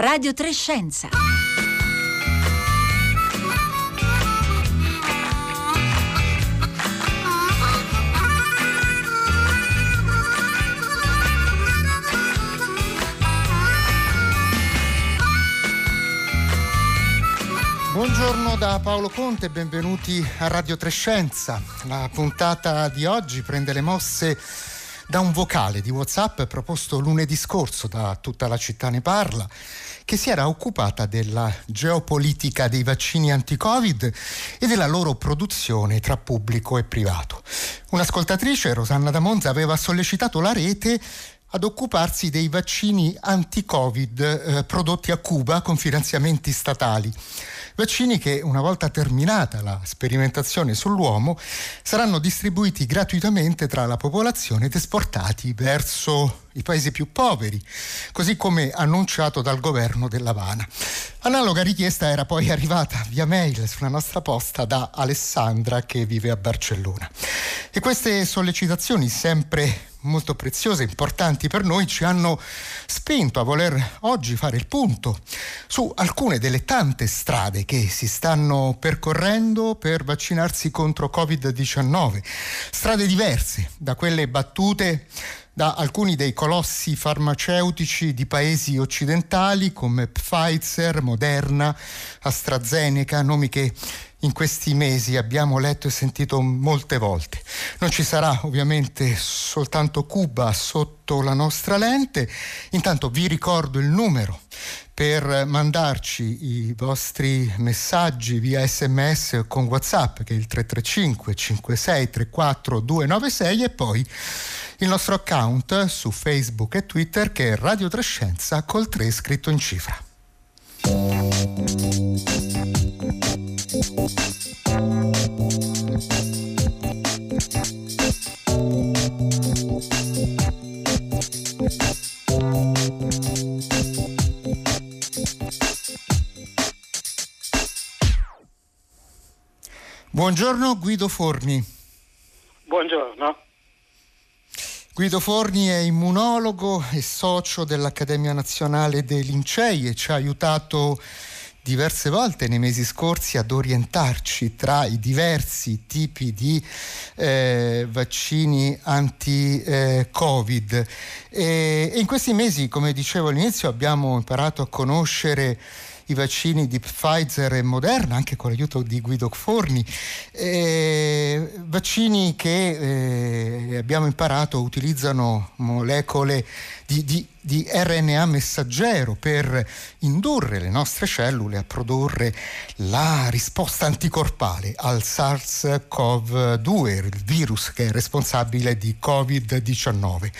Radio Trescenza. Buongiorno da Paolo Conte benvenuti a Radio Trescenza. La puntata di oggi prende le mosse da un vocale di WhatsApp proposto lunedì scorso da tutta la città ne parla che si era occupata della geopolitica dei vaccini anti-Covid e della loro produzione tra pubblico e privato. Un'ascoltatrice, Rosanna da Monza, aveva sollecitato la rete ad occuparsi dei vaccini anti-Covid eh, prodotti a Cuba con finanziamenti statali. Vaccini che, una volta terminata la sperimentazione sull'uomo, saranno distribuiti gratuitamente tra la popolazione ed esportati verso i paesi più poveri, così come annunciato dal governo dell'Havana. Analoga richiesta era poi arrivata via mail sulla nostra posta da Alessandra che vive a Barcellona. E queste sollecitazioni sempre molto preziose, importanti per noi, ci hanno spinto a voler oggi fare il punto su alcune delle tante strade che si stanno percorrendo per vaccinarsi contro Covid-19. Strade diverse da quelle battute da alcuni dei colossi farmaceutici di paesi occidentali come Pfizer, Moderna, AstraZeneca, nomi che in questi mesi abbiamo letto e sentito molte volte. Non ci sarà ovviamente soltanto Cuba sotto la nostra lente, intanto vi ricordo il numero per mandarci i vostri messaggi via sms con whatsapp che è il 335 5634 296 e poi il nostro account su facebook e twitter che è Radio Trescenza col 3 scritto in cifra. Buongiorno Guido Forni. Buongiorno. Guido Forni è immunologo e socio dell'Accademia Nazionale dei Lincei e ci ha aiutato diverse volte nei mesi scorsi ad orientarci tra i diversi tipi di eh, vaccini anti-Covid. Eh, e, e in questi mesi, come dicevo all'inizio, abbiamo imparato a conoscere i vaccini di Pfizer e Moderna, anche con l'aiuto di Guido Forni, eh, vaccini che eh, abbiamo imparato utilizzano molecole di, di di RNA messaggero per indurre le nostre cellule a produrre la risposta anticorpale al SARS-CoV-2, il virus che è responsabile di Covid-19.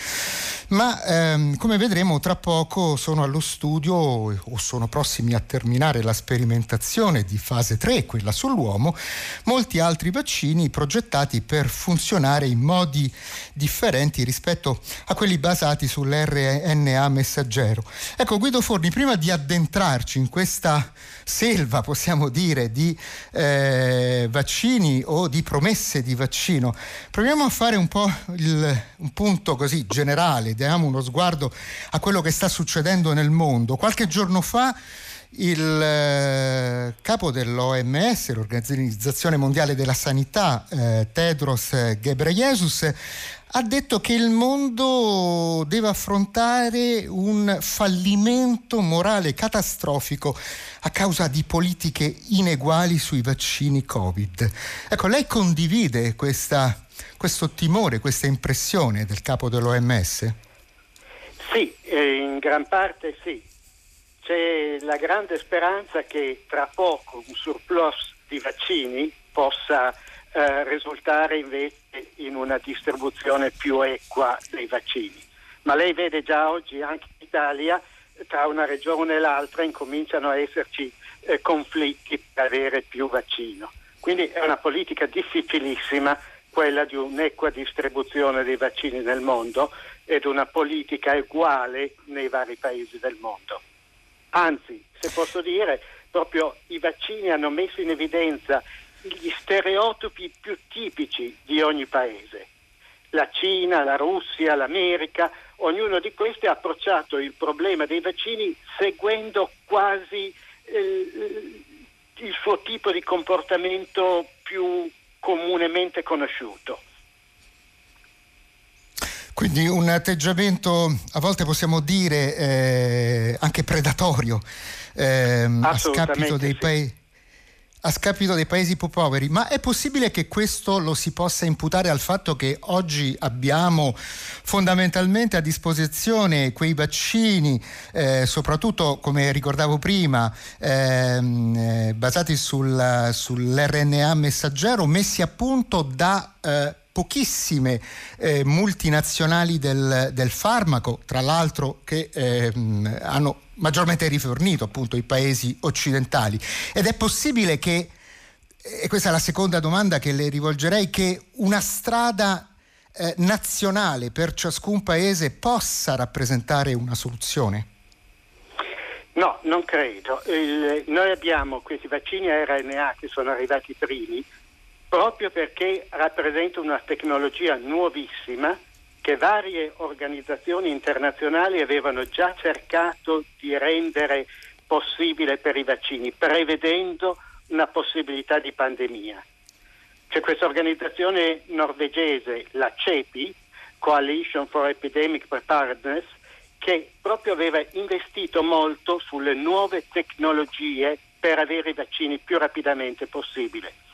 Ma ehm, come vedremo tra poco sono allo studio o sono prossimi a terminare la sperimentazione di fase 3, quella sull'uomo, molti altri vaccini progettati per funzionare in modi differenti rispetto a quelli basati sull'RNA RNA messaggero. Ecco Guido Forni, prima di addentrarci in questa selva, possiamo dire, di eh, vaccini o di promesse di vaccino, proviamo a fare un po' il, un punto così generale, diamo uno sguardo a quello che sta succedendo nel mondo. Qualche giorno fa il eh, capo dell'OMS, l'Organizzazione Mondiale della Sanità, eh, Tedros Ghebreyesus, ha detto che il mondo deve affrontare un fallimento morale catastrofico a causa di politiche ineguali sui vaccini Covid. Ecco, lei condivide questa, questo timore, questa impressione del capo dell'OMS? Sì, in gran parte sì. C'è la grande speranza che tra poco un surplus di vaccini possa eh, risultare invece in una distribuzione più equa dei vaccini. Ma lei vede già oggi anche in Italia tra una regione e l'altra incominciano a esserci eh, conflitti per avere più vaccino. Quindi è una politica difficilissima quella di un'equa distribuzione dei vaccini nel mondo ed una politica uguale nei vari paesi del mondo. Anzi, se posso dire, proprio i vaccini hanno messo in evidenza gli stereotipi più tipici di ogni paese. La Cina, la Russia, l'America ognuno di questi ha approcciato il problema dei vaccini seguendo quasi eh, il suo tipo di comportamento più comunemente conosciuto. Quindi un atteggiamento a volte possiamo dire eh, anche predatorio eh, a scapito dei sì. paesi a scapito dei paesi più poveri, ma è possibile che questo lo si possa imputare al fatto che oggi abbiamo fondamentalmente a disposizione quei vaccini, eh, soprattutto come ricordavo prima, ehm, eh, basati sul, sull'RNA messaggero, messi a punto da eh, pochissime eh, multinazionali del, del, farmaco, tra l'altro che eh, hanno maggiormente rifornito appunto i paesi occidentali. Ed è possibile che, e questa è la seconda domanda che le rivolgerei, che una strada eh, nazionale per ciascun paese possa rappresentare una soluzione? No, non credo. Il, noi abbiamo questi vaccini a RNA che sono arrivati primi proprio perché rappresenta una tecnologia nuovissima che varie organizzazioni internazionali avevano già cercato di rendere possibile per i vaccini, prevedendo una possibilità di pandemia. C'è questa organizzazione norvegese, la CEPI, Coalition for Epidemic Preparedness, che proprio aveva investito molto sulle nuove tecnologie per avere i vaccini più rapidamente possibile.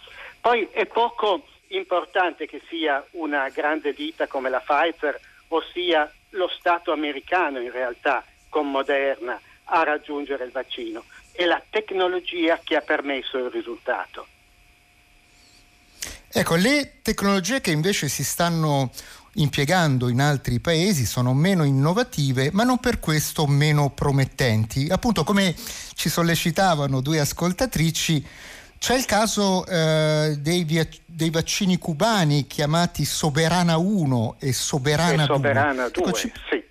Poi è poco importante che sia una grande ditta come la Pfizer o sia lo Stato americano in realtà con Moderna a raggiungere il vaccino, è la tecnologia che ha permesso il risultato. Ecco, le tecnologie che invece si stanno impiegando in altri paesi sono meno innovative, ma non per questo meno promettenti. Appunto, come ci sollecitavano due ascoltatrici, c'è il caso eh, dei, via- dei, vaccini cubani chiamati Soberana 1 e Soberana e 2. Soberana 2, ecco, ci... sì.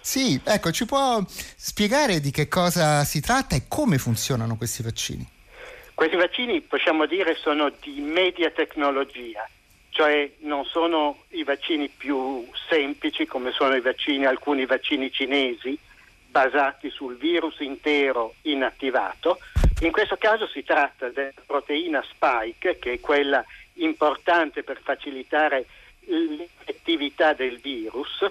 Sì, ecco, ci può spiegare di che cosa si tratta e come funzionano questi vaccini? Questi vaccini, possiamo dire, sono di media tecnologia, cioè non sono i vaccini più semplici come sono i vaccini, alcuni vaccini cinesi, basati sul virus intero inattivato, in questo caso si tratta della proteina spike, che è quella importante per facilitare l'effettività del virus,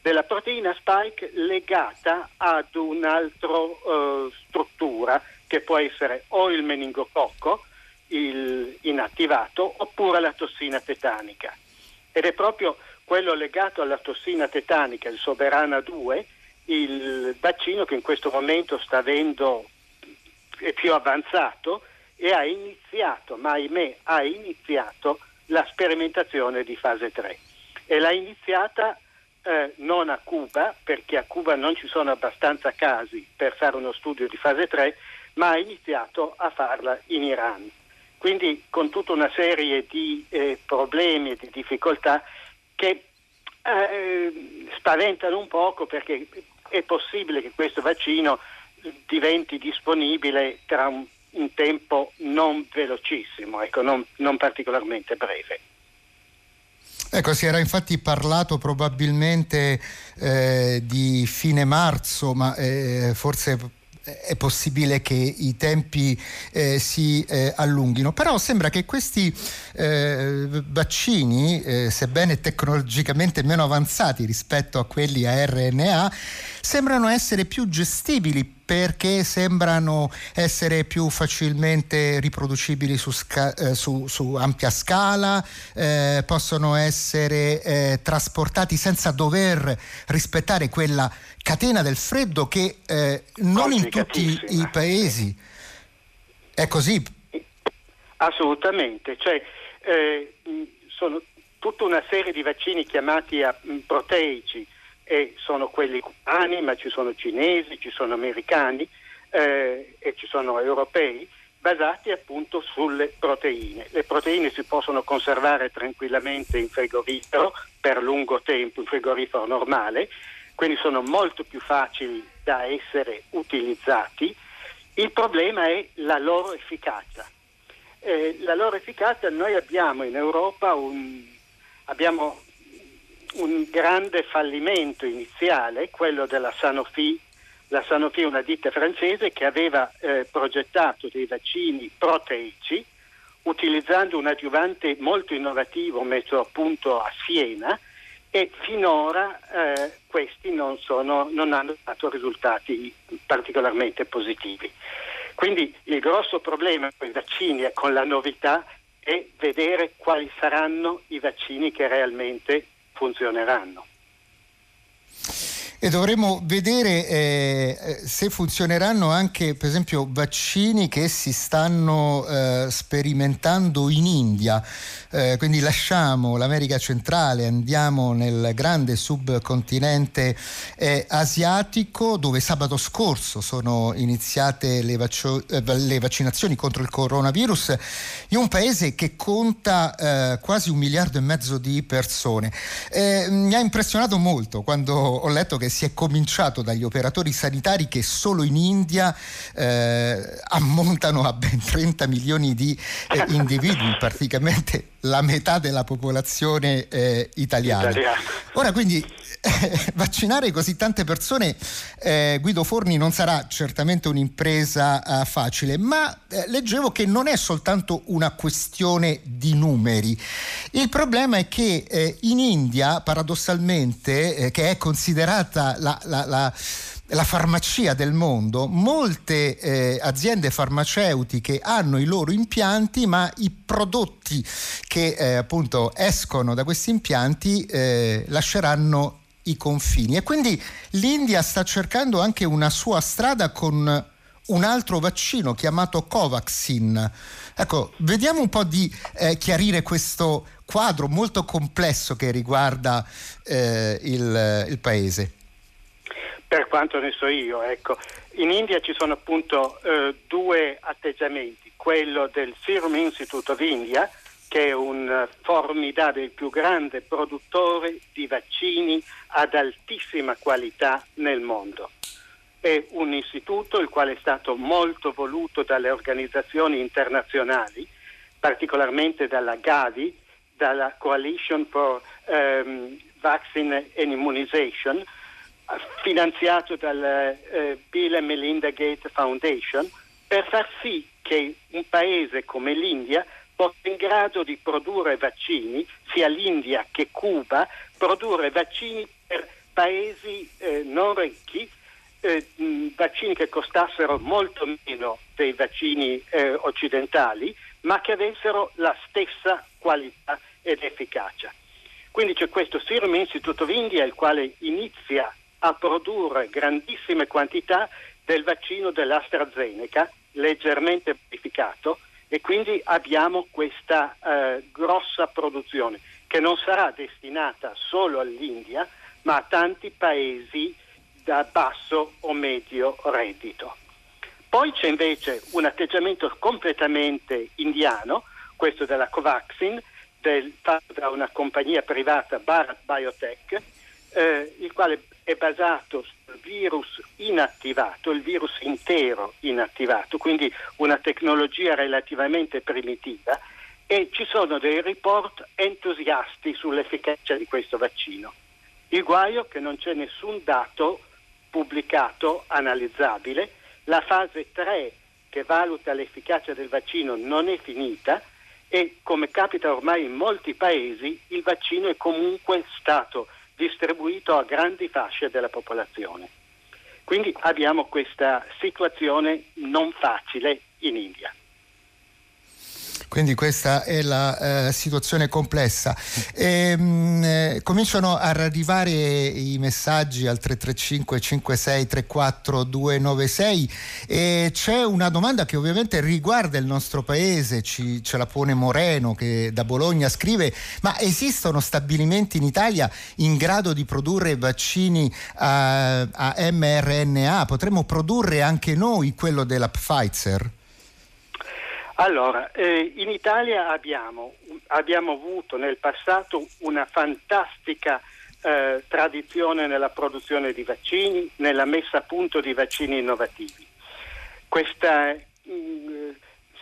della proteina spike legata ad un'altra uh, struttura che può essere o il meningococco il inattivato oppure la tossina tetanica. Ed è proprio quello legato alla tossina tetanica, il Soberana 2, il vaccino che in questo momento sta avendo è più avanzato e ha iniziato, ma ahimè ha iniziato la sperimentazione di fase 3 e l'ha iniziata eh, non a Cuba, perché a Cuba non ci sono abbastanza casi per fare uno studio di fase 3, ma ha iniziato a farla in Iran. Quindi con tutta una serie di eh, problemi e di difficoltà che eh, spaventano un poco perché è possibile che questo vaccino diventi disponibile tra un, un tempo non velocissimo, ecco, non, non particolarmente breve. Ecco, si era infatti parlato probabilmente eh, di fine marzo, ma eh, forse è possibile che i tempi eh, si eh, allunghino, però sembra che questi eh, vaccini, eh, sebbene tecnologicamente meno avanzati rispetto a quelli a RNA, sembrano essere più gestibili perché sembrano essere più facilmente riproducibili su, sca- eh, su, su ampia scala, eh, possono essere eh, trasportati senza dover rispettare quella catena del freddo che eh, non in tutti i paesi è così. Assolutamente, cioè, eh, sono tutta una serie di vaccini chiamati a, proteici e sono quelli cubani, ma ci sono cinesi, ci sono americani eh, e ci sono europei, basati appunto sulle proteine. Le proteine si possono conservare tranquillamente in frigorifero per lungo tempo, in frigorifero normale, quindi sono molto più facili da essere utilizzati. Il problema è la loro efficacia. Eh, la loro efficacia noi abbiamo in Europa un, abbiamo un grande fallimento iniziale, quello della Sanofi. La Sanofi è una ditta francese che aveva eh, progettato dei vaccini proteici utilizzando un adiuvante molto innovativo messo a punto a Siena e finora eh, questi non, sono, non hanno dato risultati particolarmente positivi. Quindi il grosso problema con i vaccini e con la novità è vedere quali saranno i vaccini che realmente funzioneranno. E dovremo vedere eh, eh, se funzioneranno anche, per esempio, vaccini che si stanno eh, sperimentando in India. Eh, quindi lasciamo l'America centrale, andiamo nel grande subcontinente eh, asiatico dove sabato scorso sono iniziate le, vac- eh, le, vaccinazioni contro il coronavirus in un paese che conta quasi un miliardo e mezzo di persone. mi ha impressionato molto quando ho letto che si è cominciato dagli operatori sanitari che solo in India eh, ammontano a ben 30 milioni di eh, individui, praticamente la metà della popolazione eh, italiana. italiana. Ora quindi eh, vaccinare così tante persone, eh, Guido Forni, non sarà certamente un'impresa eh, facile, ma eh, leggevo che non è soltanto una questione di numeri. Il problema è che eh, in India, paradossalmente, che è considerata la, la, la la farmacia del mondo, molte eh, aziende farmaceutiche hanno i loro impianti, ma i prodotti che eh, appunto escono da questi impianti eh, lasceranno i confini. E quindi l'India sta cercando anche una sua strada con un altro vaccino chiamato Covaxin. Ecco, vediamo un po' di eh, chiarire questo quadro molto complesso che riguarda eh, il, il, paese. Per quanto ne so io, ecco, in India ci sono appunto eh, due atteggiamenti, quello del Serum Institute of India, che è un formidabile, il più grande produttore di vaccini ad altissima qualità nel mondo. È un istituto il quale è stato molto voluto dalle organizzazioni internazionali, particolarmente dalla Gavi, dalla Coalition for um, Vaccine and Immunization, finanziato dal uh, Bill and Melinda Gates Foundation, per far sì che un paese come l'India fosse in grado di produrre vaccini, sia l'India che Cuba, produrre vaccini per paesi eh, non ricchi, eh, vaccini che costassero molto meno dei vaccini eh, occidentali, ma che avessero la stessa qualità ed efficacia. Quindi c'è questo Serum Institute of India, il quale inizia a produrre grandissime quantità del vaccino dell'AstraZeneca, leggermente modificato, e quindi abbiamo questa eh, grossa produzione che non sarà destinata solo all'India ma a tanti paesi da basso o medio reddito. Poi c'è invece un atteggiamento completamente indiano, questo della Covaxin, del, da una compagnia privata Bharat Biotech, eh, il quale è basato sul virus inattivato, il virus intero inattivato, quindi una tecnologia relativamente primitiva e ci sono dei report entusiasti sull'efficacia di questo vaccino. Il guaio è che non c'è nessun dato pubblicato analizzabile, la fase 3 che valuta l'efficacia del vaccino non è finita e come capita ormai in molti paesi il vaccino è comunque stato distribuito a grandi fasce della popolazione. Quindi abbiamo questa situazione non facile in India. Quindi questa è la eh, situazione complessa. E, mh, eh, cominciano a arrivare i messaggi al 335 56 34 296 e c'è una domanda che ovviamente riguarda il nostro paese, ci, ce la pone Moreno che da Bologna scrive, ma esistono stabilimenti in Italia in grado di produrre vaccini a, a mRNA? Potremmo produrre anche noi quello della Pfizer? Allora, eh, in Italia abbiamo, abbiamo, avuto nel passato una fantastica eh, tradizione nella produzione di vaccini, nella messa a punto di vaccini innovativi. Questa, mh, mm,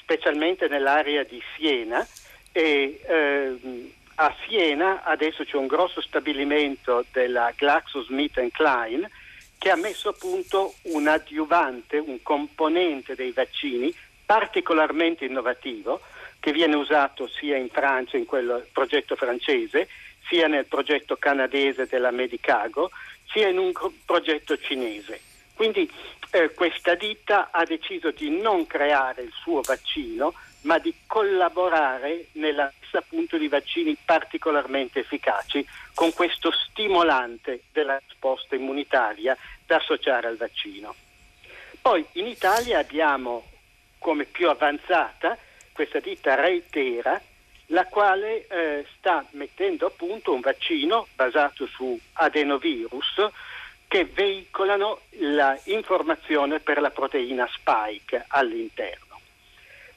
specialmente nell'area di Siena, e, eh, a Siena adesso c'è un grosso stabilimento della GlaxoSmithKline che ha messo a punto un adiuvante, un componente dei vaccini particolarmente innovativo che viene usato sia in Francia, in quel progetto francese, sia nel progetto canadese della Medicago, sia in un progetto cinese. Quindi eh, questa ditta ha deciso di non creare il suo vaccino, ma di collaborare nella messa a punto di vaccini particolarmente efficaci con questo stimolante della risposta immunitaria da associare al vaccino. Poi in Italia abbiamo come più avanzata questa ditta Reitera, la quale eh, sta mettendo a punto un vaccino basato su adenovirus che veicolano l'informazione per la proteina spike all'interno.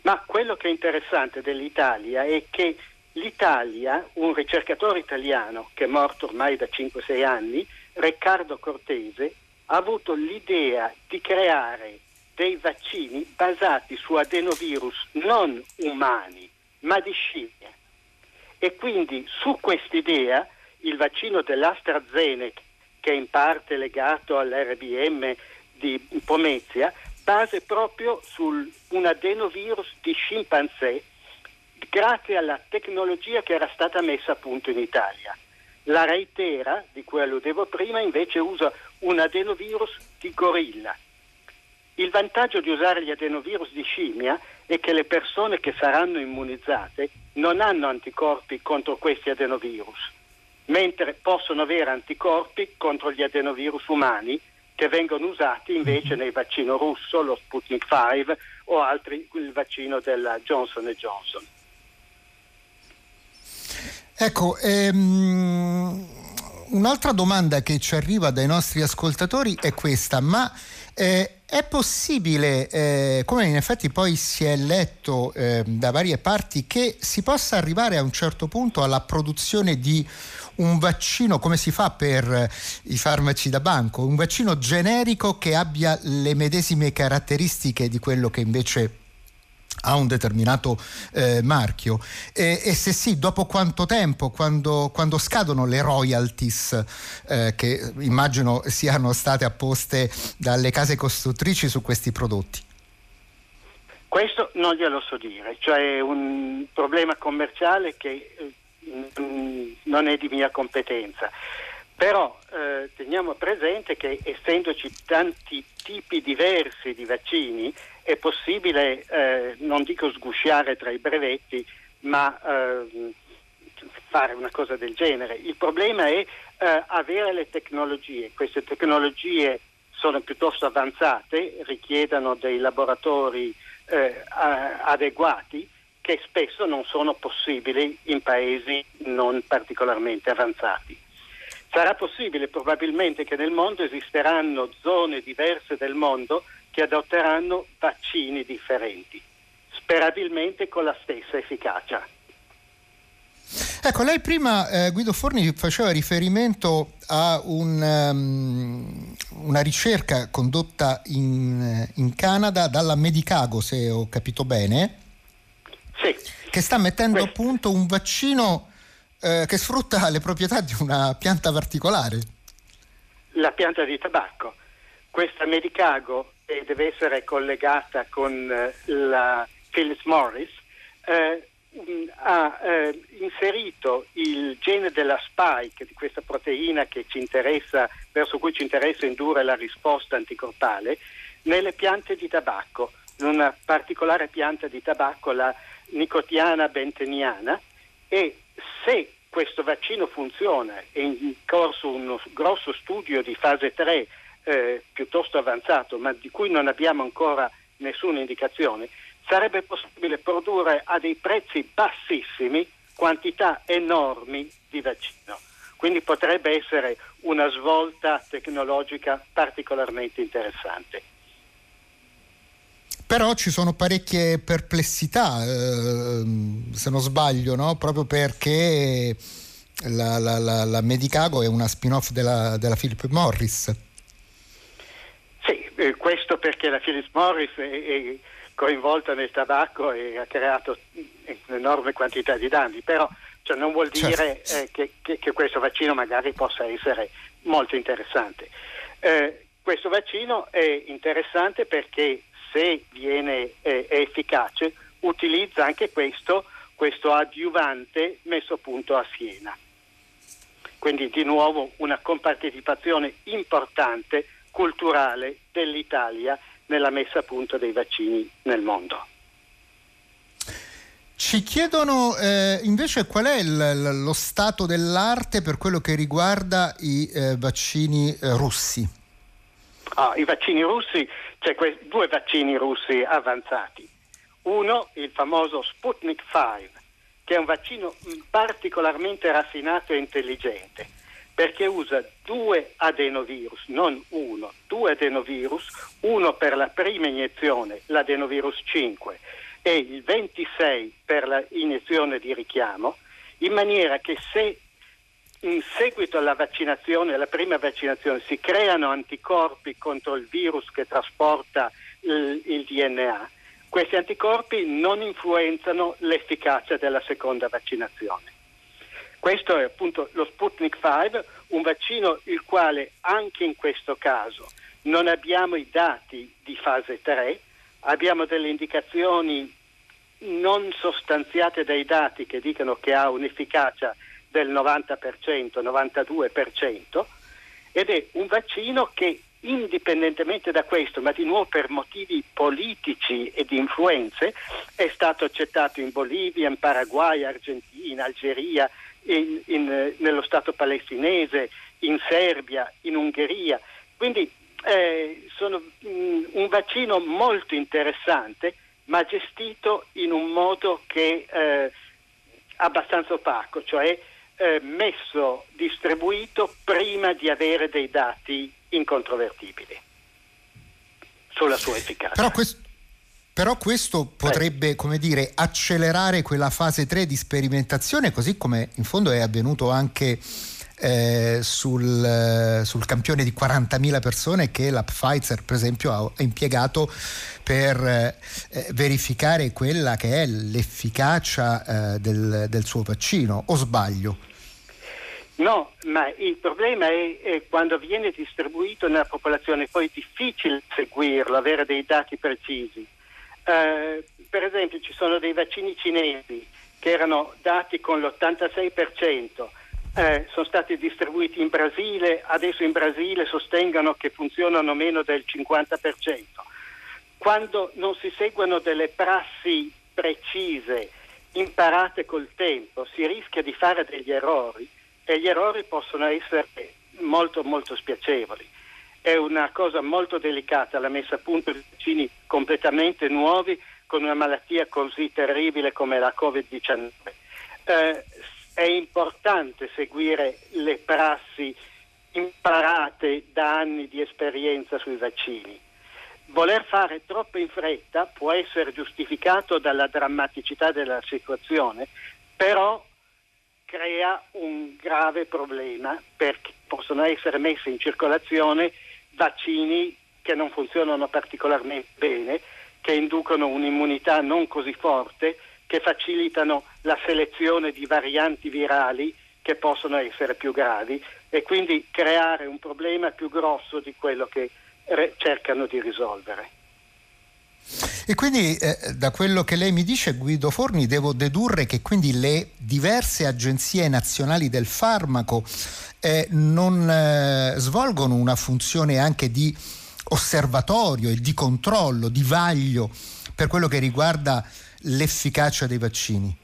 Ma quello che è interessante dell'Italia è che l'Italia, un ricercatore italiano che è morto ormai da 5-6 anni, Riccardo Cortese, ha avuto l'idea di creare dei vaccini basati su adenovirus non umani, ma di scimmie. E quindi su quest'idea il vaccino dell'AstraZeneca, che è in parte legato all'RBM di Pomezia, base proprio su un adenovirus di scimpanzé grazie alla tecnologia che era stata messa a punto in Italia. La Reitera, di cui alludevo prima, invece usa un adenovirus di gorilla. Il vantaggio di usare gli adenovirus di scimmia è che le persone che saranno immunizzate non hanno anticorpi contro questi adenovirus, mentre possono avere anticorpi contro gli adenovirus umani che vengono usati invece mhm. nel vaccino russo, lo Sputnik 5 o altri, il vaccino della Johnson Johnson. Ecco, ehm, un'altra domanda che ci arriva dai nostri ascoltatori è questa, ma eh, è possibile, eh, come in effetti poi si è letto eh, da varie parti, che si possa arrivare a un certo punto alla produzione di un vaccino, come si fa per i farmaci da banco, un vaccino generico che abbia le medesime caratteristiche di quello che invece ha un determinato eh, marchio e, e, se sì, dopo quanto tempo, quando, quando scadono le royalties eh, che immagino siano state apposte dalle case costruttrici su questi prodotti? Questo non glielo so dire, cioè un problema commerciale che eh, non è di mia competenza. Però eh, teniamo presente che essendoci tanti tipi diversi di vaccini, è possibile, eh, non dico sgusciare tra i brevetti, ma eh, fare una cosa del genere. Il problema è eh, avere le tecnologie. Queste tecnologie sono piuttosto avanzate, richiedono dei laboratori eh, adeguati che spesso non sono possibili in paesi non particolarmente avanzati. Sarà possibile probabilmente che nel mondo esisteranno zone diverse del mondo che adotteranno vaccini differenti, sperabilmente con la stessa efficacia. Ecco, lei prima, eh, Guido Forni, faceva riferimento a un, um, una ricerca condotta in, in, Canada dalla Medicago, se ho capito bene, sì. che sta mettendo Questo. a punto un vaccino eh, che sfrutta le proprietà di una pianta particolare. La pianta di tabacco. Questa Medicago e deve essere collegata con eh, la Phyllis Morris, eh, ha eh, inserito il gene della spike, di questa proteina verso cui ci interessa indurre la risposta anticorpale, nelle piante di tabacco, in una particolare pianta di tabacco, la nicotiana benteniana, e se questo vaccino funziona, è in corso uno grosso studio di fase 3 eh, piuttosto avanzato, ma di cui non abbiamo ancora nessuna indicazione, sarebbe possibile produrre a dei prezzi bassissimi quantità enormi di vaccino. Quindi potrebbe essere una svolta tecnologica particolarmente interessante. Però ci sono parecchie perplessità, eh, se non sbaglio, no? proprio perché la, la, la, la, Medicago è una spin-off della, della Philip Morris. Eh, questo perché la Phyllis Morris è, è, coinvolta nel tabacco e ha creato un'enorme quantità di danni, però cioè non vuol dire certo. eh, che, che, che, questo vaccino magari possa essere molto interessante. Eh, questo vaccino è interessante perché se viene eh, efficace utilizza anche questo, questo adiuvante messo a punto a Siena. Quindi di nuovo una compartecipazione importante culturale dell'Italia nella messa a punto dei vaccini nel mondo. Ci chiedono eh, invece qual è il, lo stato dell'arte per quello che riguarda i eh, vaccini eh, russi. Ah, I vaccini russi, c'è que- due vaccini russi avanzati. Uno, il famoso Sputnik 5, che è un vaccino particolarmente raffinato e intelligente, perché usa due adenovirus, non uno, due adenovirus, uno per la prima iniezione, l'adenovirus 5, e il 26 per l'iniezione di richiamo, in maniera che se in seguito alla vaccinazione, alla prima vaccinazione, si creano anticorpi contro il virus che trasporta il, il DNA, questi anticorpi non influenzano l'efficacia della seconda vaccinazione. Questo è appunto lo Sputnik 5, un vaccino il quale anche in questo caso non abbiamo i dati di fase 3, abbiamo delle indicazioni non sostanziate dai dati che dicono che ha un'efficacia del 90%, 92% ed è un vaccino che indipendentemente da questo, ma di nuovo per motivi politici e di influenze, è stato accettato in Bolivia, in Paraguay, Argentina, Algeria, in, in, nello Stato palestinese, in Serbia, in Ungheria. Quindi eh, sono mh, mm, un vaccino molto interessante, ma gestito in un modo che è eh, abbastanza opaco, cioè eh, messo, distribuito prima di avere dei dati incontrovertibili sulla sua efficacia. Però questo, questo potrebbe, come dire, accelerare quella fase 3 di sperimentazione, così come in fondo è avvenuto anche eh, sul, sul, campione di 40.000 persone che la Pfizer per esempio ha impiegato per eh, verificare quella che è l'efficacia eh, del, del, suo vaccino o sbaglio? No, ma il problema è, è, quando viene distribuito nella popolazione, poi è difficile seguirlo, avere dei dati precisi. Uh, per esempio ci sono dei vaccini cinesi che erano dati con l'86%, eh, sono stati distribuiti in Brasile, adesso in Brasile sostengono che funzionano meno del 50%. Quando non si seguono delle prassi precise, imparate col tempo, si rischia di fare degli errori e gli errori possono essere molto molto spiacevoli. È una cosa molto delicata la messa a punto di vaccini completamente nuovi con una malattia così terribile come la Covid-19. Eh, è importante seguire le prassi imparate da anni di esperienza sui vaccini. Voler fare troppo in fretta può essere giustificato dalla drammaticità della situazione, però crea un grave problema perché possono essere messi in circolazione vaccini che non funzionano particolarmente bene, che inducono un'immunità non così forte che facilitano la selezione di varianti virali che possono essere più gravi e quindi creare un problema più grosso di quello che re- cercano di risolvere. E quindi eh, da quello che lei mi dice Guido Forni devo dedurre che quindi le diverse agenzie nazionali del farmaco eh, non eh, svolgono una funzione anche di osservatorio e di controllo, di vaglio per quello che riguarda l'efficacia dei vaccini?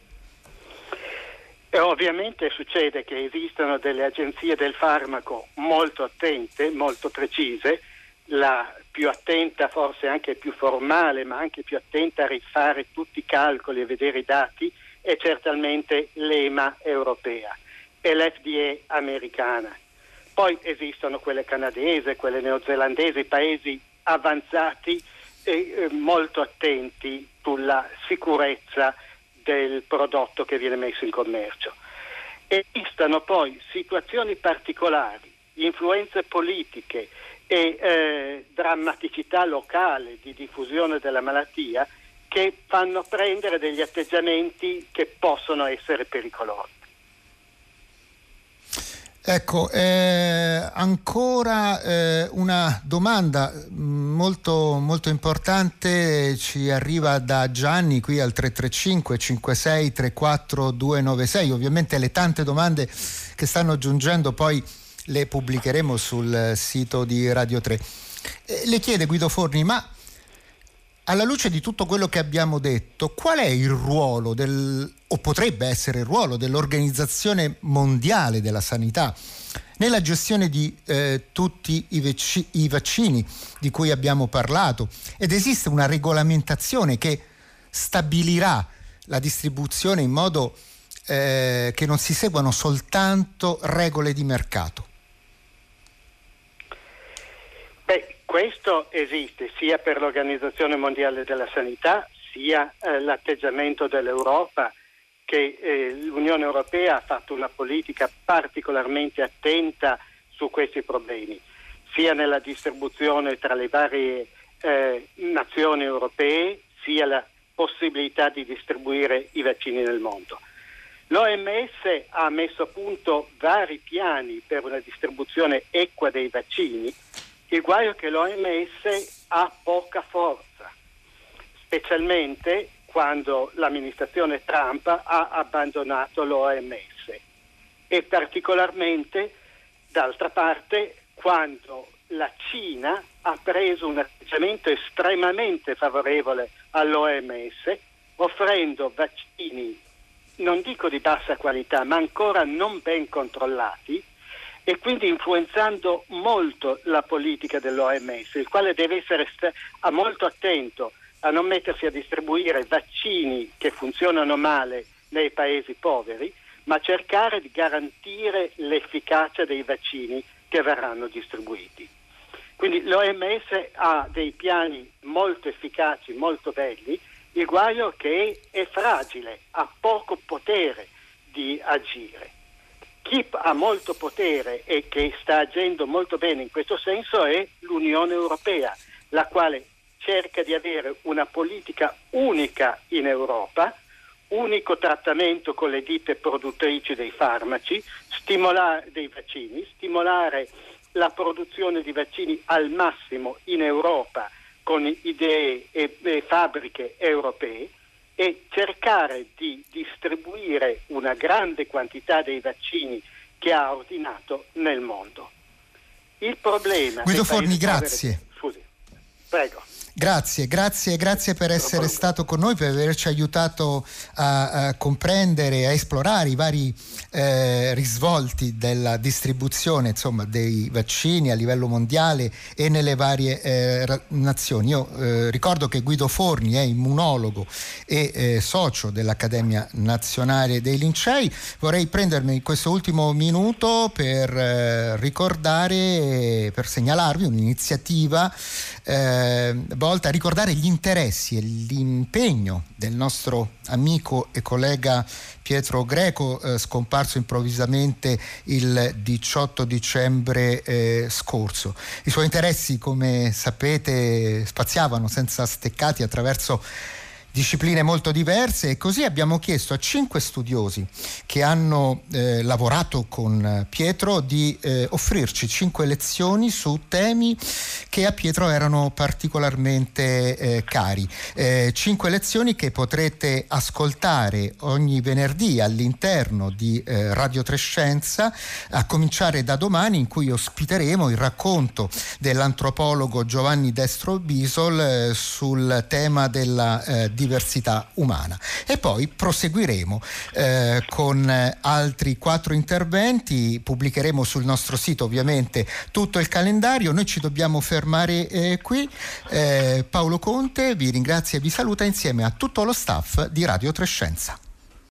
E ovviamente succede che esistono delle agenzie del farmaco molto attente, molto precise, la più attenta, forse anche più formale, ma anche più attenta a rifare tutti i calcoli e vedere i dati, è certamente l'EMA europea e l'FDA americana. Poi esistono quelle canadesi, quelle neozelandesi, paesi avanzati e eh, molto attenti sulla sicurezza del prodotto che viene messo in commercio. Esistono poi situazioni particolari, influenze politiche e eh, drammaticità locale di diffusione della malattia che fanno prendere degli atteggiamenti che possono essere pericolosi. Ecco, eh, ancora eh, una domanda mm, molto, molto importante ci arriva da Gianni qui al 335 56 34 296. Ovviamente le tante domande che stanno giungendo poi le pubblicheremo sul sito di Radio 3. Eh, le chiede Guido Forni, ma alla luce di tutto quello che abbiamo detto, qual è il ruolo del, o potrebbe essere il ruolo dell'Organizzazione Mondiale della Sanità nella gestione di eh, tutti i, vec- i vaccini di cui abbiamo parlato? Ed esiste una regolamentazione che stabilirà la distribuzione in modo eh, che non si seguano soltanto regole di mercato? Questo esiste sia per l'Organizzazione Mondiale della Sanità sia eh, l'atteggiamento dell'Europa che eh, l'Unione Europea ha fatto una politica particolarmente attenta su questi problemi, sia nella distribuzione tra le varie eh, nazioni europee, sia la possibilità di distribuire i vaccini nel mondo. L'OMS ha messo a punto vari piani per una distribuzione equa dei vaccini il guaio è che l'OMS ha poca forza, specialmente quando l'amministrazione Trump ha abbandonato l'OMS e particolarmente, d'altra parte, quando la Cina ha preso un atteggiamento estremamente favorevole all'OMS, offrendo vaccini, non dico di bassa qualità, ma ancora non ben controllati, e quindi influenzando molto la politica dell'OMS, il quale deve essere molto attento a non mettersi a distribuire vaccini che funzionano male nei paesi poveri, ma cercare di garantire l'efficacia dei vaccini che verranno distribuiti. Quindi l'OMS ha dei piani molto efficaci, molto belli, il guaio che è fragile, ha poco potere di agire. Chi ha molto potere e che sta agendo molto bene in questo senso è l'Unione Europea, la quale cerca di avere una politica unica in Europa, unico trattamento con le ditte produttrici dei farmaci, stimolare dei vaccini, stimolare la produzione di vaccini al massimo in Europa con idee e, e fabbriche europee e cercare di distribuire una grande quantità dei vaccini che ha ordinato nel mondo. Il problema... Guido Forni, grazie. Scusi, prego. Grazie, grazie, grazie per essere stato con noi, per averci aiutato a, a comprendere, a esplorare i vari eh, risvolti della distribuzione insomma, dei vaccini a livello mondiale e nelle varie eh, nazioni. Io eh, ricordo che Guido Forni è immunologo e eh, socio dell'Accademia Nazionale dei Lincei. Vorrei prendermi questo ultimo minuto per eh, ricordare, per segnalarvi un'iniziativa eh, volta ricordare gli interessi e l'impegno del nostro amico e collega Pietro Greco, eh, scomparso improvvisamente il 18 dicembre eh, scorso. I suoi interessi, come sapete, spaziavano senza steccati attraverso discipline molto diverse e così abbiamo chiesto a cinque studiosi che hanno eh, lavorato con Pietro di eh, offrirci cinque lezioni su temi che a Pietro erano particolarmente eh, cari. Eh, cinque lezioni che potrete ascoltare ogni venerdì all'interno di eh, Radio Trescenza a cominciare da domani in cui ospiteremo il racconto dell'antropologo Giovanni Destro Bisol eh, sul tema della eh, diversità umana. E poi proseguiremo eh, con altri quattro interventi, pubblicheremo sul nostro sito ovviamente tutto il calendario, noi ci dobbiamo fermare eh, qui. Eh, Paolo Conte vi ringrazia e vi saluta insieme a tutto lo staff di Radio Trescenza.